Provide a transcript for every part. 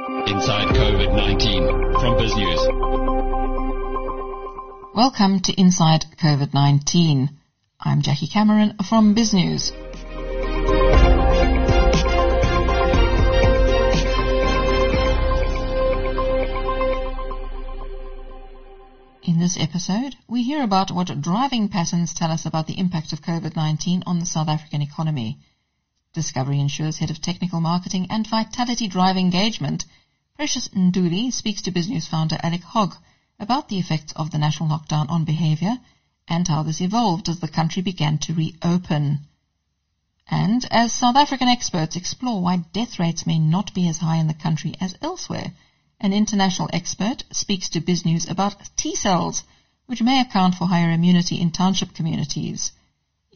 Inside COVID-19 from BizNews. Welcome to Inside COVID-19. I'm Jackie Cameron from BizNews. In this episode, we hear about what driving patterns tell us about the impact of COVID-19 on the South African economy. Discovery Insures Head of Technical Marketing and Vitality Drive Engagement, Precious Nduli speaks to BizNews founder Alec Hogg about the effects of the national lockdown on behavior and how this evolved as the country began to reopen. And as South African experts explore why death rates may not be as high in the country as elsewhere, an international expert speaks to BizNews about T cells, which may account for higher immunity in township communities.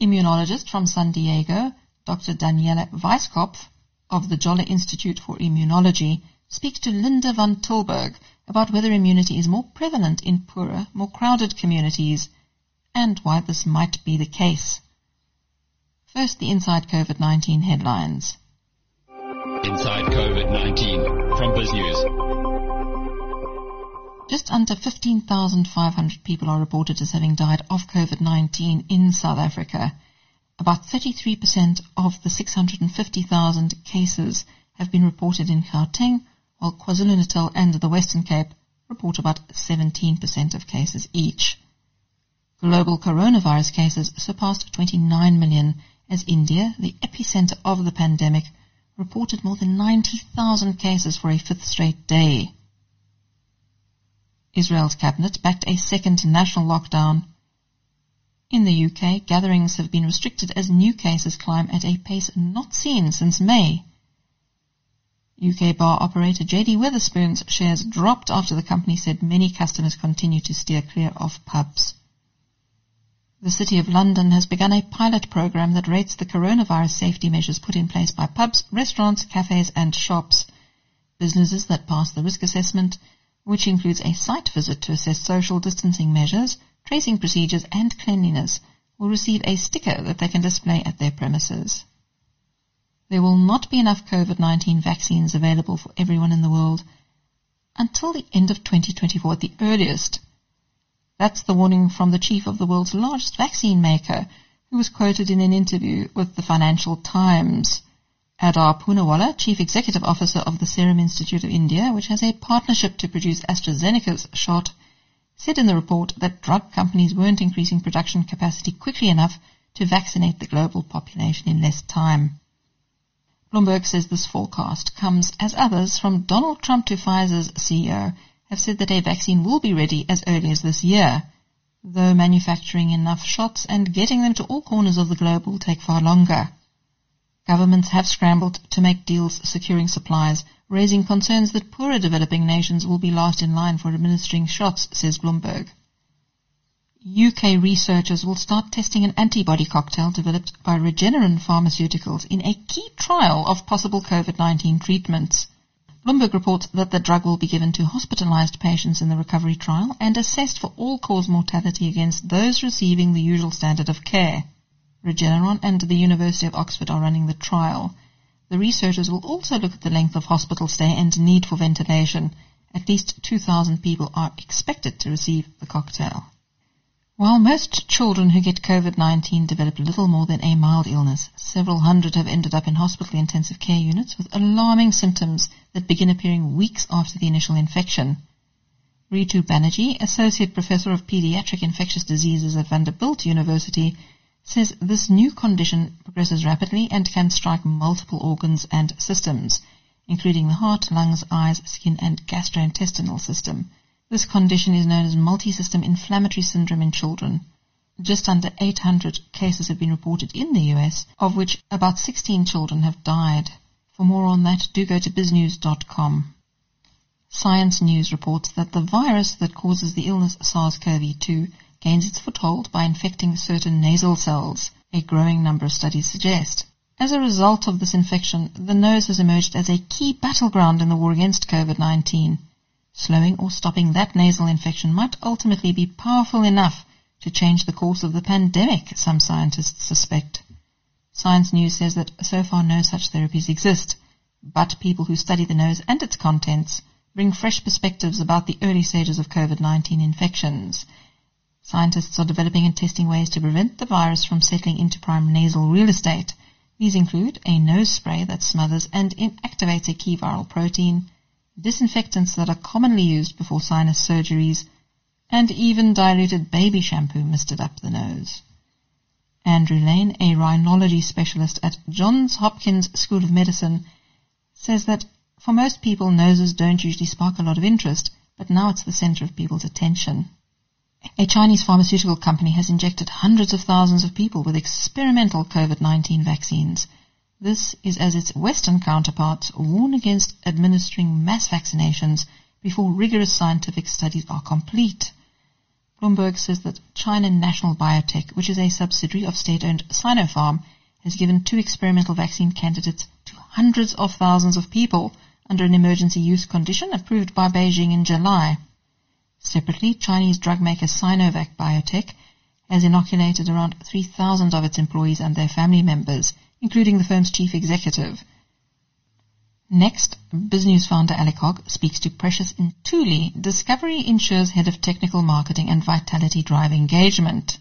Immunologist from San Diego, Dr. Daniela Weiskopf of the Jolla Institute for Immunology speaks to Linda van Tilburg about whether immunity is more prevalent in poorer, more crowded communities and why this might be the case. First, the Inside COVID-19 headlines. Inside COVID-19 from BizNews. Just under 15,500 people are reported as having died of COVID-19 in South Africa. About 33% of the 650,000 cases have been reported in Gauteng, while KwaZulu-Natal and the Western Cape report about 17% of cases each. Global coronavirus cases surpassed 29 million as India, the epicenter of the pandemic, reported more than 90,000 cases for a fifth straight day. Israel's cabinet backed a second national lockdown in the UK, gatherings have been restricted as new cases climb at a pace not seen since May. UK bar operator JD Wetherspoon's shares dropped after the company said many customers continue to steer clear of pubs. The City of London has begun a pilot program that rates the coronavirus safety measures put in place by pubs, restaurants, cafes and shops. Businesses that pass the risk assessment, which includes a site visit to assess social distancing measures, tracing procedures and cleanliness will receive a sticker that they can display at their premises. There will not be enough COVID-19 vaccines available for everyone in the world until the end of 2024 at the earliest. That's the warning from the chief of the world's largest vaccine maker, who was quoted in an interview with the Financial Times. Adar Poonawalla, Chief Executive Officer of the Serum Institute of India, which has a partnership to produce AstraZeneca's shot, said in the report that drug companies weren't increasing production capacity quickly enough to vaccinate the global population in less time. Bloomberg says this forecast comes as others from Donald Trump to Pfizer's CEO have said that a vaccine will be ready as early as this year, though manufacturing enough shots and getting them to all corners of the globe will take far longer. Governments have scrambled to make deals securing supplies, raising concerns that poorer developing nations will be last in line for administering shots, says Bloomberg. UK researchers will start testing an antibody cocktail developed by Regeneron Pharmaceuticals in a key trial of possible COVID-19 treatments. Bloomberg reports that the drug will be given to hospitalized patients in the recovery trial and assessed for all-cause mortality against those receiving the usual standard of care. Regeneron and the University of Oxford are running the trial. The researchers will also look at the length of hospital stay and need for ventilation. At least 2,000 people are expected to receive the cocktail. While most children who get COVID-19 develop little more than a mild illness, several hundred have ended up in hospital intensive care units with alarming symptoms that begin appearing weeks after the initial infection. Ritu Banerjee, Associate Professor of Pediatric Infectious Diseases at Vanderbilt University, says this new condition progresses rapidly and can strike multiple organs and systems, including the heart, lungs, eyes, skin, and gastrointestinal system. This condition is known as multi-system inflammatory syndrome in children. Just under 800 cases have been reported in the US, of which about 16 children have died. For more on that, do go to biznews.com. Science News reports that the virus that causes the illness SARS-CoV-2 gains its foothold by infecting certain nasal cells, a growing number of studies suggest. As a result of this infection, the nose has emerged as a key battleground in the war against COVID-19. Slowing or stopping that nasal infection might ultimately be powerful enough to change the course of the pandemic, some scientists suspect. Science News says that so far no such therapies exist, but people who study the nose and its contents bring fresh perspectives about the early stages of COVID-19 infections. Scientists are developing and testing ways to prevent the virus from settling into prime nasal real estate. These include a nose spray that smothers and inactivates a key viral protein, disinfectants that are commonly used before sinus surgeries, and even diluted baby shampoo misted up the nose. Andrew Lane, a rhinology specialist at Johns Hopkins School of Medicine, says that for most people, noses don't usually spark a lot of interest, but now it's the center of people's attention. A Chinese pharmaceutical company has injected hundreds of thousands of people with experimental COVID-19 vaccines. This is as its Western counterparts warn against administering mass vaccinations before rigorous scientific studies are complete. Bloomberg says that China National Biotech, which is a subsidiary of state-owned Sinopharm, has given two experimental vaccine candidates to hundreds of thousands of people under an emergency use condition approved by Beijing in July. Separately, Chinese drug maker Sinovac Biotech has inoculated around 3,000 of its employees and their family members, including the firm's chief executive. Next, BizNews founder Alec Hogg speaks to Precious Ntuli, Discovery Insure's head of technical marketing and Vitality Drive engagement.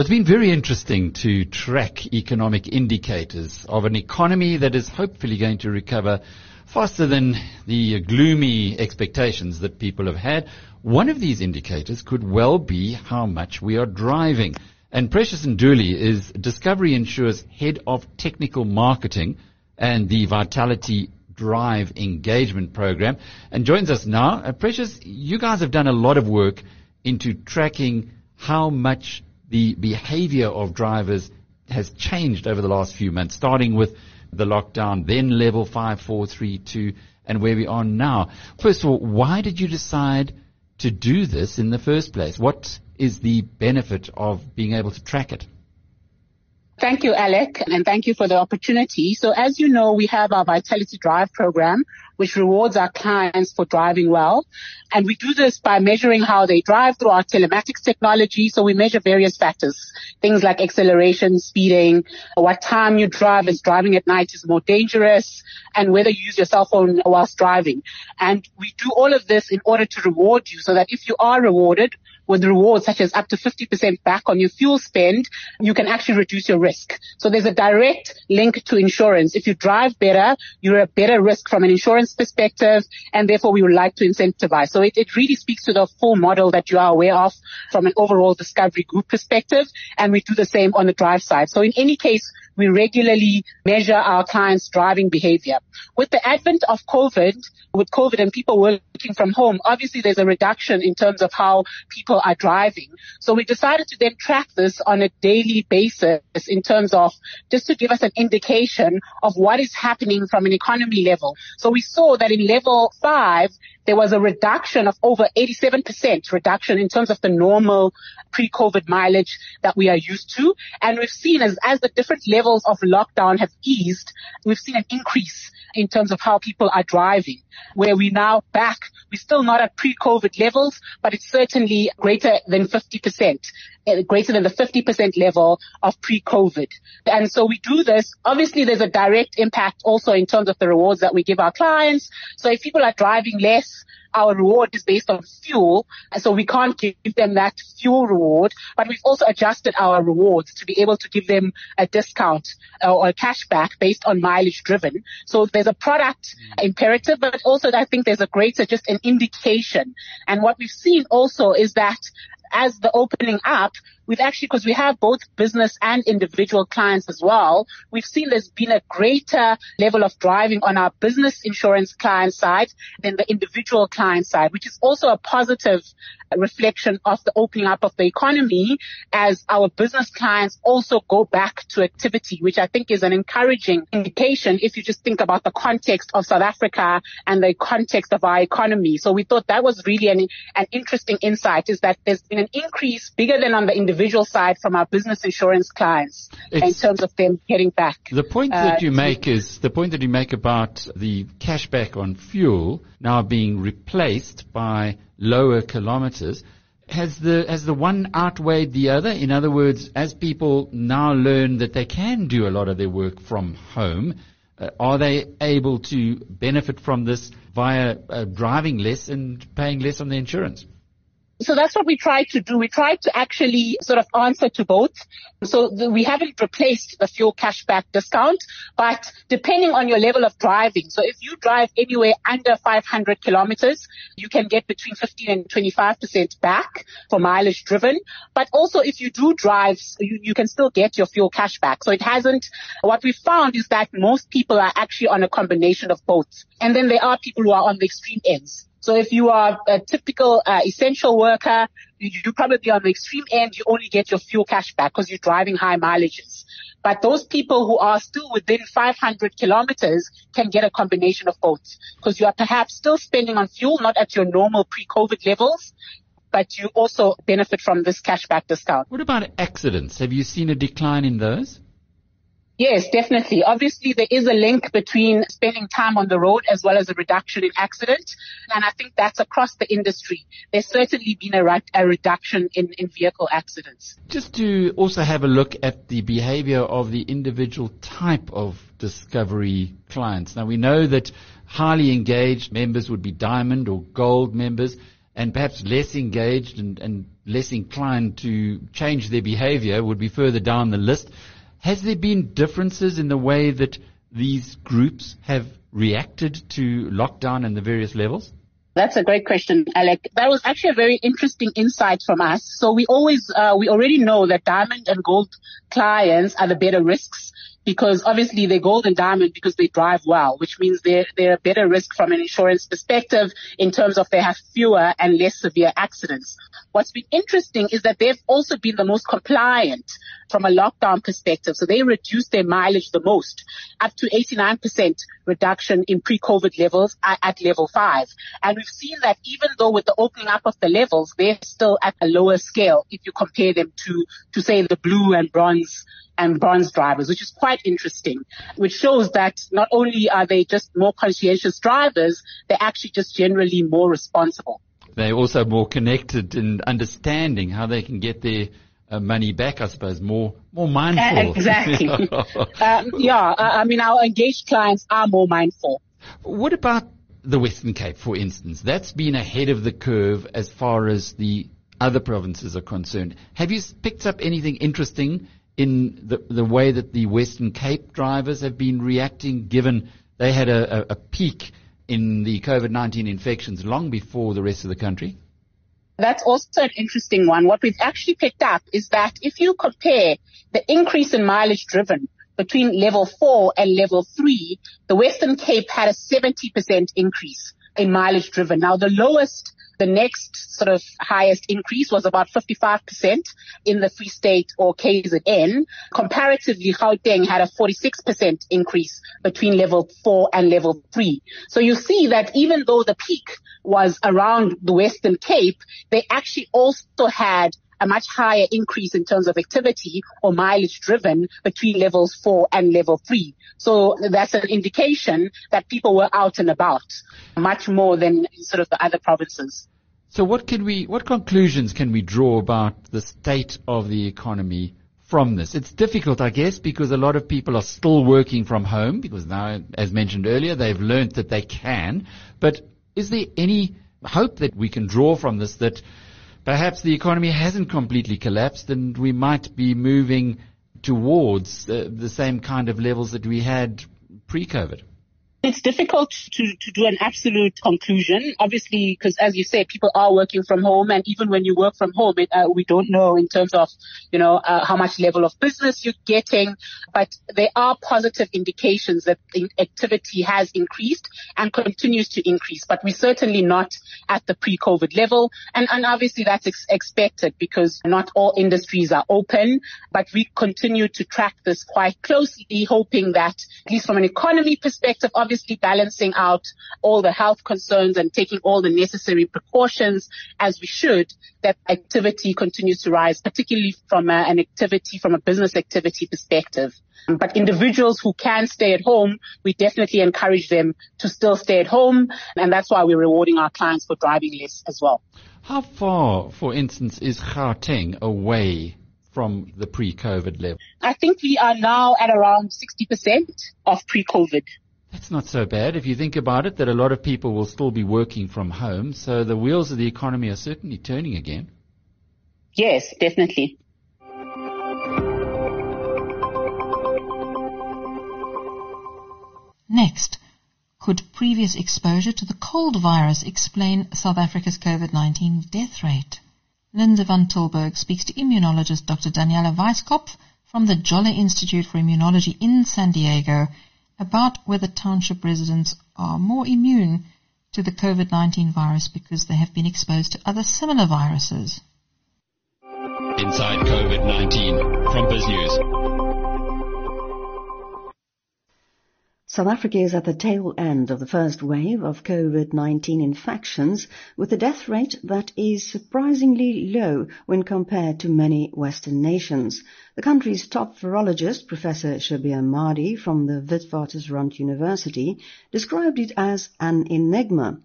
It's been very interesting to track economic indicators of an economy that is hopefully going to recover faster than the gloomy expectations that people have had. One of these indicators could well be how much we are driving. And Precious Ntuli is Discovery Insure's head of technical marketing and the Vitality Drive engagement program and joins us now. Uh, Precious, you guys have done a lot of work into tracking how much the behavior of drivers has changed over the last few months, starting with the lockdown, then level 5, 4, 3, 2, and where we are now. First of all, why did you decide to do this in the first place? What is the benefit of being able to track it? Thank you, Alec, and thank you for the opportunity. So as you know, we have our Vitality Drive program, which rewards our clients for driving well. And we do this by measuring how they drive through our telematics technology. So we measure various factors, things like acceleration, speeding, what time you drive, is driving at night is more dangerous, and whether you use your cell phone whilst driving. And we do all of this in order to reward you so that if you are rewarded, with rewards such as up to 50% back on your fuel spend, you can actually reduce your risk. So there's a direct link to insurance. If you drive better, you're a better risk from an insurance perspective, and therefore we would like to incentivize. So it, it really speaks to the full model that you are aware of from an overall discovery group perspective, and we do the same on the drive side. So in any case, we regularly measure our clients' driving behavior. With the advent of COVID, with COVID and people working from home, obviously there's a reduction in terms of how people are driving. So we decided to then track this on a daily basis in terms of just to give us an indication of what is happening from an economy level. So we saw that in level five, there was a reduction of over 87% reduction in terms of the normal pre-COVID mileage that we are used to. And we've seen as, as the different levels of lockdown have eased, we've seen an increase in terms of how people are driving, where we now back, we're still not at pre-COVID levels, but it's certainly greater than 50%, eh, greater than the 50% level of pre-COVID. And so we do this. Obviously, there's a direct impact also in terms of the rewards that we give our clients. So if people are driving less, our reward is based on fuel. So we can't give them that fuel reward, but we've also adjusted our rewards to be able to give them a discount uh, or a cashback based on mileage driven. So there's a product imperative, but also I think there's a greater just an indication. And what we've seen also is that as the opening up, we've actually, because we have both business and individual clients as well, we've seen there's been a greater level of driving on our business insurance client side than the individual client side, which is also a positive reflection of the opening up of the economy as our business clients also go back to activity, which I think is an encouraging indication if you just think about the context of South Africa and the context of our economy. So we thought that was really an, an interesting insight is that there's been an increase bigger than on the individual side from our business insurance clients it's, in terms of them getting back. The point uh, that you make is the point that you make about the cashback on fuel now being replaced by lower kilometers. Has the has the one outweighed the other? In other words, as people now learn that they can do a lot of their work from home, uh, are they able to benefit from this via uh, driving less and paying less on the insurance? So that's what we tried to do. We tried to actually sort of answer to both. So the, we haven't replaced the fuel cashback discount, but depending on your level of driving. So if you drive anywhere under 500 kilometers, you can get between 15 and 25% back for mileage driven. But also if you do drive, you, you can still get your fuel cashback. So it hasn't, what we found is that most people are actually on a combination of both. And then there are people who are on the extreme ends. So if you are a typical uh, essential worker, you, you probably on the extreme end, you only get your fuel cash back because you're driving high mileages. But those people who are still within 500 kilometers can get a combination of both because you are perhaps still spending on fuel, not at your normal pre-COVID levels, but you also benefit from this cashback discount. What about accidents? Have you seen a decline in those? Yes, definitely. Obviously, there is a link between spending time on the road as well as a reduction in accident. And I think that's across the industry. There's certainly been a, a reduction in, in vehicle accidents. Just to also have a look at the behavior of the individual type of discovery clients. Now, we know that highly engaged members would be diamond or gold members and perhaps less engaged and, and less inclined to change their behavior would be further down the list. Has there been differences in the way that these groups have reacted to lockdown and the various levels? That's a great question, Alec. That was actually a very interesting insight from us. So we always, uh, we already know that diamond and gold clients are the better risks because obviously they're gold and diamond because they drive well, which means they're, they're a better risk from an insurance perspective in terms of they have fewer and less severe accidents. What's been interesting is that they've also been the most compliant from a lockdown perspective. So they reduced their mileage the most, up to 89% reduction in pre-COVID levels at level five. And we've seen that even though with the opening up of the levels, they're still at a lower scale if you compare them to, to say the blue and bronze and bronze drivers, which is quite interesting, which shows that not only are they just more conscientious drivers, they're actually just generally more responsible. They're also more connected in understanding how they can get their uh, money back, I suppose, more more mindful. Uh, exactly. um, yeah, I mean, our engaged clients are more mindful. What about the Western Cape, for instance? That's been ahead of the curve as far as the other provinces are concerned. Have you picked up anything interesting in the, the way that the Western Cape drivers have been reacting, given they had a, a, a peak in the COVID-19 infections long before the rest of the country? That's also an interesting one. What we've actually picked up is that if you compare the increase in mileage driven between level four and level three, the Western Cape had a 70% increase in mileage driven. Now the lowest the next sort of highest increase was about 55% in the Free State or KZN. Comparatively, Gauteng had a 46% increase between level four and level three. So you see that even though the peak was around the Western Cape, they actually also had a much higher increase in terms of activity or mileage driven between levels four and level three. So that's an indication that people were out and about much more than sort of the other provinces. So what can we, what conclusions can we draw about the state of the economy from this? It's difficult, I guess, because a lot of people are still working from home because now, as mentioned earlier, they've learned that they can. But is there any hope that we can draw from this that perhaps the economy hasn't completely collapsed and we might be moving towards uh, the same kind of levels that we had pre-COVID? It's difficult to, to do an absolute conclusion, obviously, because as you say, people are working from home. And even when you work from home, it, uh, we don't know in terms of, you know, uh, how much level of business you're getting. But there are positive indications that the activity has increased and continues to increase. But we're certainly not at the pre-COVID level. And, and obviously that's ex- expected because not all industries are open. But we continue to track this quite closely, hoping that, at least from an economy perspective, balancing out all the health concerns and taking all the necessary precautions as we should, that activity continues to rise, particularly from a, an activity, from a business activity perspective. But individuals who can stay at home, we definitely encourage them to still stay at home. And that's why we're rewarding our clients for driving less as well. How far, for instance, is Gauteng away from the pre-COVID level? I think we are now at around 60% of pre-COVID. That's not so bad if you think about it, that a lot of people will still be working from home. So the wheels of the economy are certainly turning again. Yes, definitely. Next, could previous exposure to the cold virus explain South Africa's COVID-19 death rate? Linda van Tilburg speaks to immunologist Dr. Daniela Weiskopf from the Jolla Institute for Immunology in San Diego about whether township residents are more immune to the COVID-19 virus because they have been exposed to other similar viruses. Inside COVID-19 from BizNews. South Africa is at the tail end of the first wave of COVID-19 infections with a death rate that is surprisingly low when compared to many Western nations. The country's top virologist, Professor Shabir Madhi from the Witwatersrand University, described it as an enigma.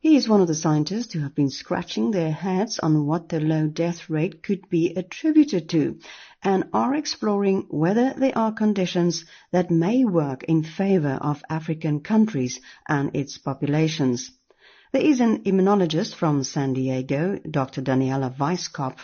He is one of the scientists who have been scratching their heads on what the low death rate could be attributed to and are exploring whether there are conditions that may work in favor of African countries and its populations. There is an immunologist from San Diego, Dr. Daniela Weiskopf,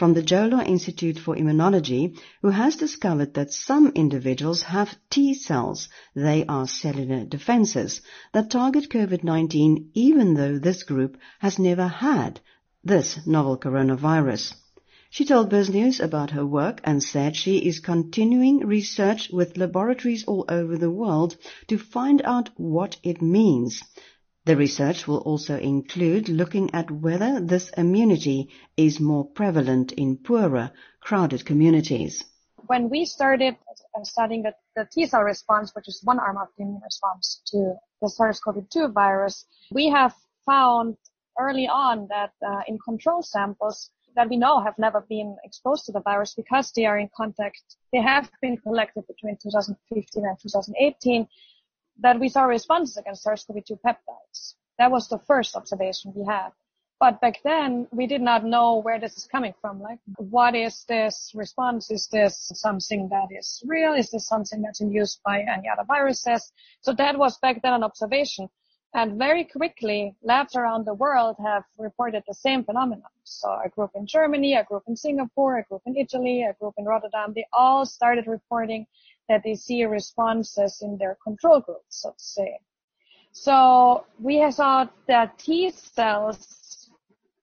from the Jolla Institute for Immunology, who has discovered that some individuals have T cells, they are cellular defenses, that target COVID-19 even though this group has never had this novel coronavirus. She told BizNews about her work and said she is continuing research with laboratories all over the world to find out what it means. The research will also include looking at whether this immunity is more prevalent in poorer, crowded communities. When we started studying the, the T cell response, which is one arm of the immune response to the SARS-CoV-2 virus, we have found early on that uh, in control samples that we know have never been exposed to the virus because they are in contact, they have been collected between 2015 and 2018 that we saw responses against SARS-CoV-2 peptides. That was the first observation we had. But back then, we did not know where this is coming from. Like, what is this response? Is this something that is real? Is this something that's induced by any other viruses? So that was back then an observation. And very quickly, labs around the world have reported the same phenomenon. So a group in Germany, a group in Singapore, a group in Italy, a group in Rotterdam, they all started reporting that they see responses in their control groups, so to say. So we saw that T cells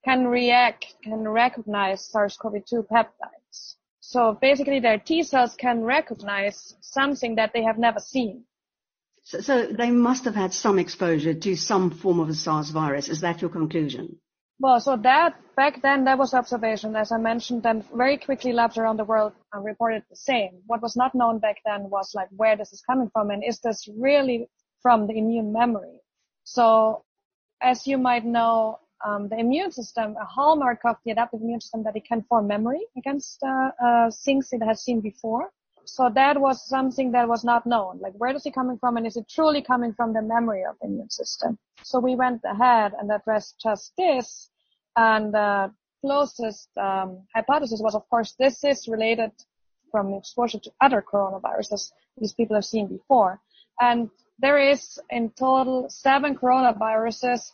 can react, can recognize SARS-CoV-2 peptides. So basically their T cells can recognize something that they have never seen. So, so they must have had some exposure to some form of a SARS virus. Is that your conclusion? Well, so that back then that was observation, as I mentioned, and very quickly labs around the world uh, reported the same. What was not known back then was like where this is coming from and is this really from the immune memory? So, as you might know, um, the immune system, a hallmark of the adaptive immune system, that it can form memory against uh, uh, things it has seen before. So that was something that was not known. Like, where is it coming from, and is it truly coming from the memory of the immune system? So we went ahead and addressed just this, and the closest um, hypothesis was, of course, this is related from exposure to other coronaviruses these people have seen before. And there is in total seven coronaviruses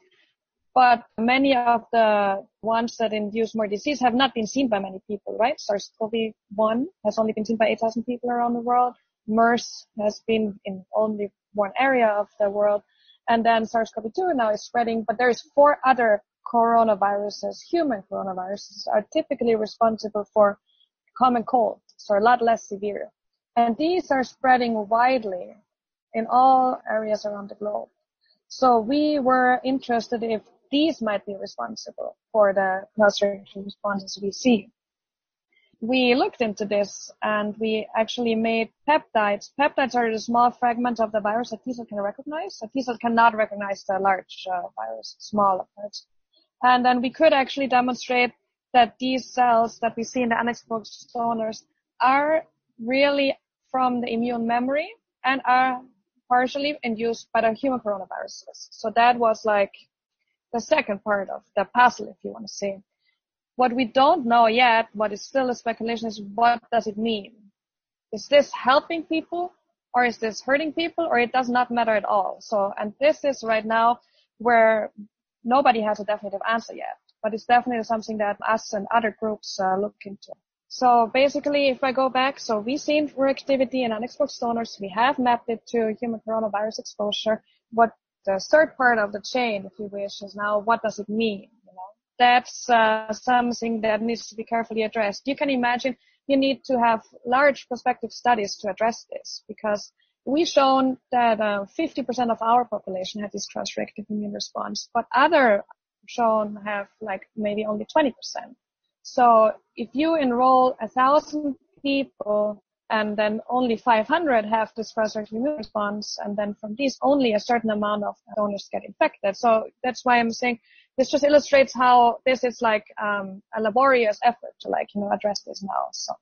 but many of the ones that induce more disease have not been seen by many people, right? SARS-CoV-1 has only been seen by 8,000 people around the world. MERS has been in only one area of the world. And then SARS-CoV-2 now is spreading, but there's four other coronaviruses, human coronaviruses, are typically responsible for common cold, so a lot less severe. And these are spreading widely in all areas around the globe. So we were interested if these might be responsible for the cluster responses we see. we looked into this and we actually made peptides. Peptides are the small fragments of the virus that T cell can recognize. T cell cannot recognize the large uh, virus, small parts. And then we could actually demonstrate that these cells that we see in the unexposed donors are really from the immune memory and are partially induced by the human coronaviruses. So that was like the second part of the puzzle, if you want to say. What we don't know yet, what is still a speculation, is what does it mean? Is this helping people or is this hurting people or it does not matter at all? So, and this is right now where nobody has a definitive answer yet, but it's definitely something that us and other groups uh, look into. So basically, if I go back, so we've seen reactivity in unexposed donors. We have mapped it to human coronavirus exposure. What the third part of the chain, if you wish, is now what does it mean? that's uh, something that needs to be carefully addressed. You can imagine you need to have large prospective studies to address this because we've shown that uh, 50% of our population had this cross-reactive immune response, but other shown have like maybe only 20%. So if you enroll a thousand people and then only 500 have this cross-reactive immune response, and then from these only a certain amount of donors get infected. So that's why I'm saying this just illustrates how this is like um, a laborious effort to like you know address this now. So.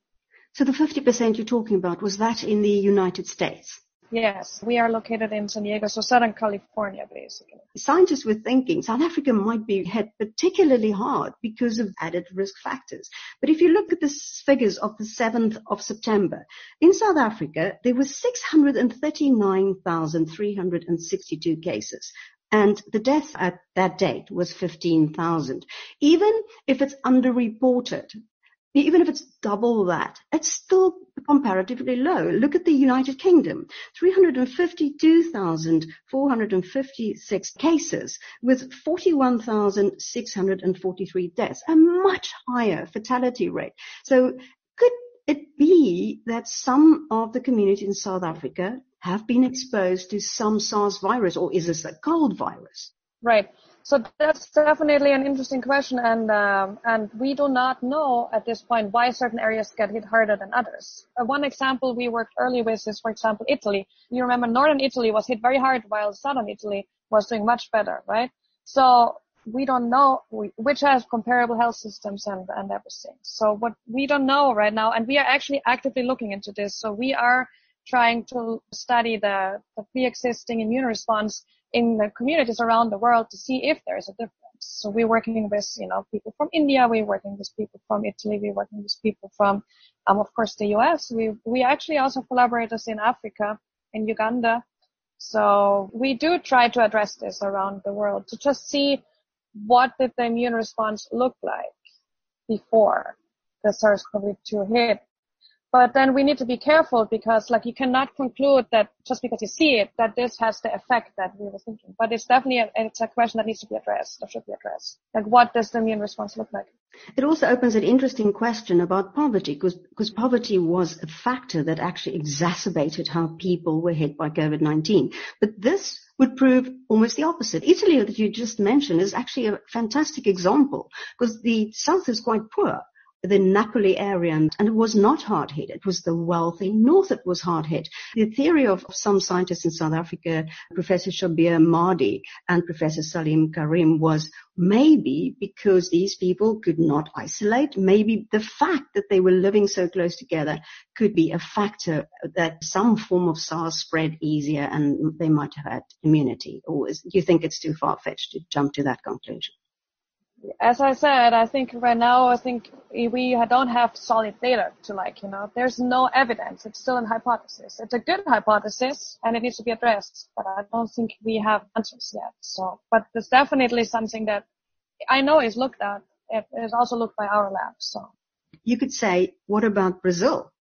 So the 50% you're talking about was that in the United States? Yes, we are located in San Diego, so Southern California, basically. Scientists were thinking South Africa might be hit particularly hard because of added risk factors. But if you look at the figures of the 7th of September, in South Africa, there were 639,362 cases. And the death at that date was 15,000. Even if it's underreported, even if it's double that, it's still comparatively low. Look at the United Kingdom, 352,456 cases with 41,643 deaths, a much higher fatality rate. So could it be that some of the community in South Africa have been exposed to some SARS virus, or is this a cold virus? Right. So that's definitely an interesting question, and um, and we do not know at this point why certain areas get hit harder than others. Uh, one example we worked early with is, for example, Italy. You remember northern Italy was hit very hard, while southern Italy was doing much better, right? So we don't know which has comparable health systems and and everything. So what we don't know right now, and we are actually actively looking into this. So we are trying to study the, the pre-existing immune response in the communities around the world to see if there is a difference. So we're working with, you know, people from India, we're working with people from Italy, we're working with people from, um, of course, the US. We, we actually also collaborate in Africa, in Uganda. So we do try to address this around the world to just see what did the immune response look like before the SARS-CoV-2 hit but then we need to be careful because like you cannot conclude that just because you see it, that this has the effect that we were thinking. But it's definitely a, it's a question that needs to be addressed or should be addressed. Like what does the immune response look like? It also opens an interesting question about poverty because poverty was a factor that actually exacerbated how people were hit by COVID-19. But this would prove almost the opposite. Italy that you just mentioned is actually a fantastic example because the south is quite poor the Napoli area, and it was not hard hit. It was the wealthy north that was hard hit. The theory of some scientists in South Africa, Professor Shabir Madhi and Professor Salim Karim, was maybe because these people could not isolate, maybe the fact that they were living so close together could be a factor that some form of SARS spread easier and they might have had immunity. Or do you think it's too far fetched to jump to that conclusion? As I said, I think right now, I think we don't have solid data to like, you know, there's no evidence. It's still a hypothesis. It's a good hypothesis and it needs to be addressed, but I don't think we have answers yet. So, but it's definitely something that I know is looked at. It is also looked by our lab. So you could say, what about Brazil?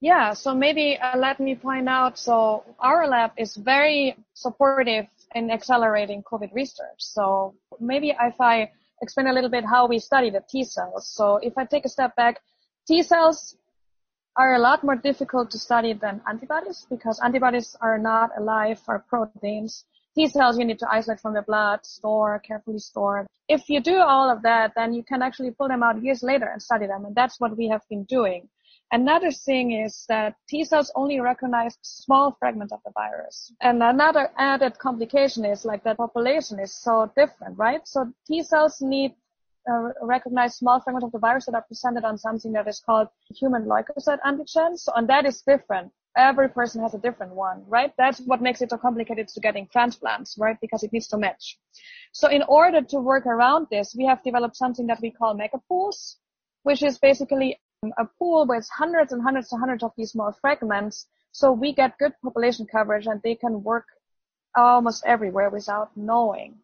Yeah. So maybe uh, let me point out. So our lab is very supportive in accelerating COVID research. So maybe if I explain a little bit how we study the T cells. So if I take a step back, T cells are a lot more difficult to study than antibodies because antibodies are not alive, are proteins. T cells you need to isolate from the blood, store, carefully store. If you do all of that, then you can actually pull them out years later and study them. And that's what we have been doing. Another thing is that T cells only recognize small fragments of the virus. And another added complication is like the population is so different, right? So T cells need uh, recognize small fragments of the virus that are presented on something that is called human leukocyte antigens. So, and that is different. Every person has a different one, right? That's what makes it so complicated to getting transplants, right? Because it needs to match. So in order to work around this, we have developed something that we call megapools, which is basically a pool with hundreds and hundreds and hundreds of these small fragments. So we get good population coverage and they can work almost everywhere without knowing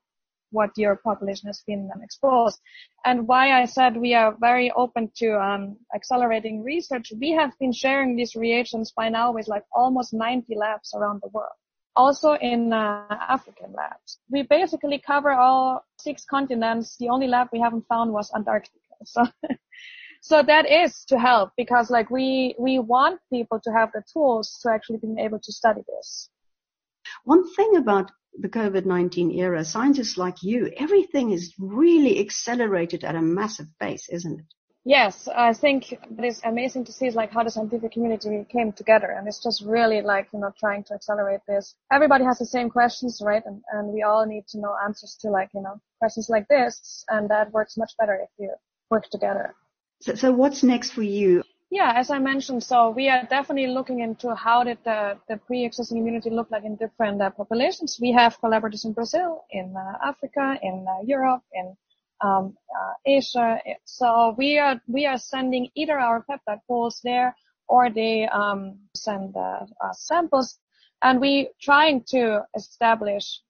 what your population has been exposed. And why I said we are very open to um, accelerating research, we have been sharing these reagents by now with like almost 90 labs around the world. Also in uh, African labs. We basically cover all six continents. The only lab we haven't found was Antarctica. So so that is to help because like we we want people to have the tools to actually be able to study this. One thing about the COVID-19 era, scientists like you, everything is really accelerated at a massive pace, isn't it? Yes, I think it is amazing to see like how the scientific community came together and it's just really like, you know, trying to accelerate this. Everybody has the same questions, right? And, and we all need to know answers to like, you know, questions like this and that works much better if you work together. So, so what's next for you? Yeah, as I mentioned, so we are definitely looking into how did the, the pre-existing immunity look like in different uh, populations. We have collaborators in Brazil, in uh, Africa, in uh, Europe, in um, uh, Asia. So we are we are sending either our peptide pools there or they um, send uh, samples, and we trying to establish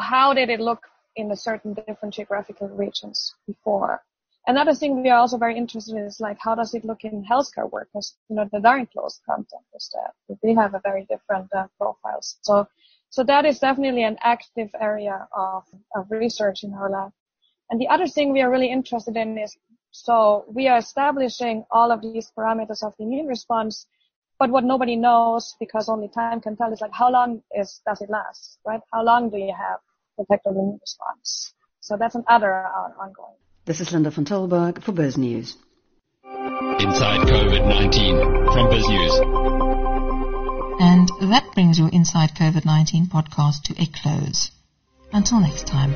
how did it look in a certain different geographical regions before Another thing we are also very interested in is like how does it look in healthcare workers? You know, the very close contact with that. They have a very different uh, profiles. So, so that is definitely an active area of, of research in our lab. And the other thing we are really interested in is so we are establishing all of these parameters of the immune response, but what nobody knows because only time can tell is like how long is does it last, right? How long do you have protective immune response? So that's another uh, ongoing. This is Linda van Tilburg for Biz News. Inside COVID-19 from Biz News. And that brings your Inside COVID-19 podcast to a close. Until next time.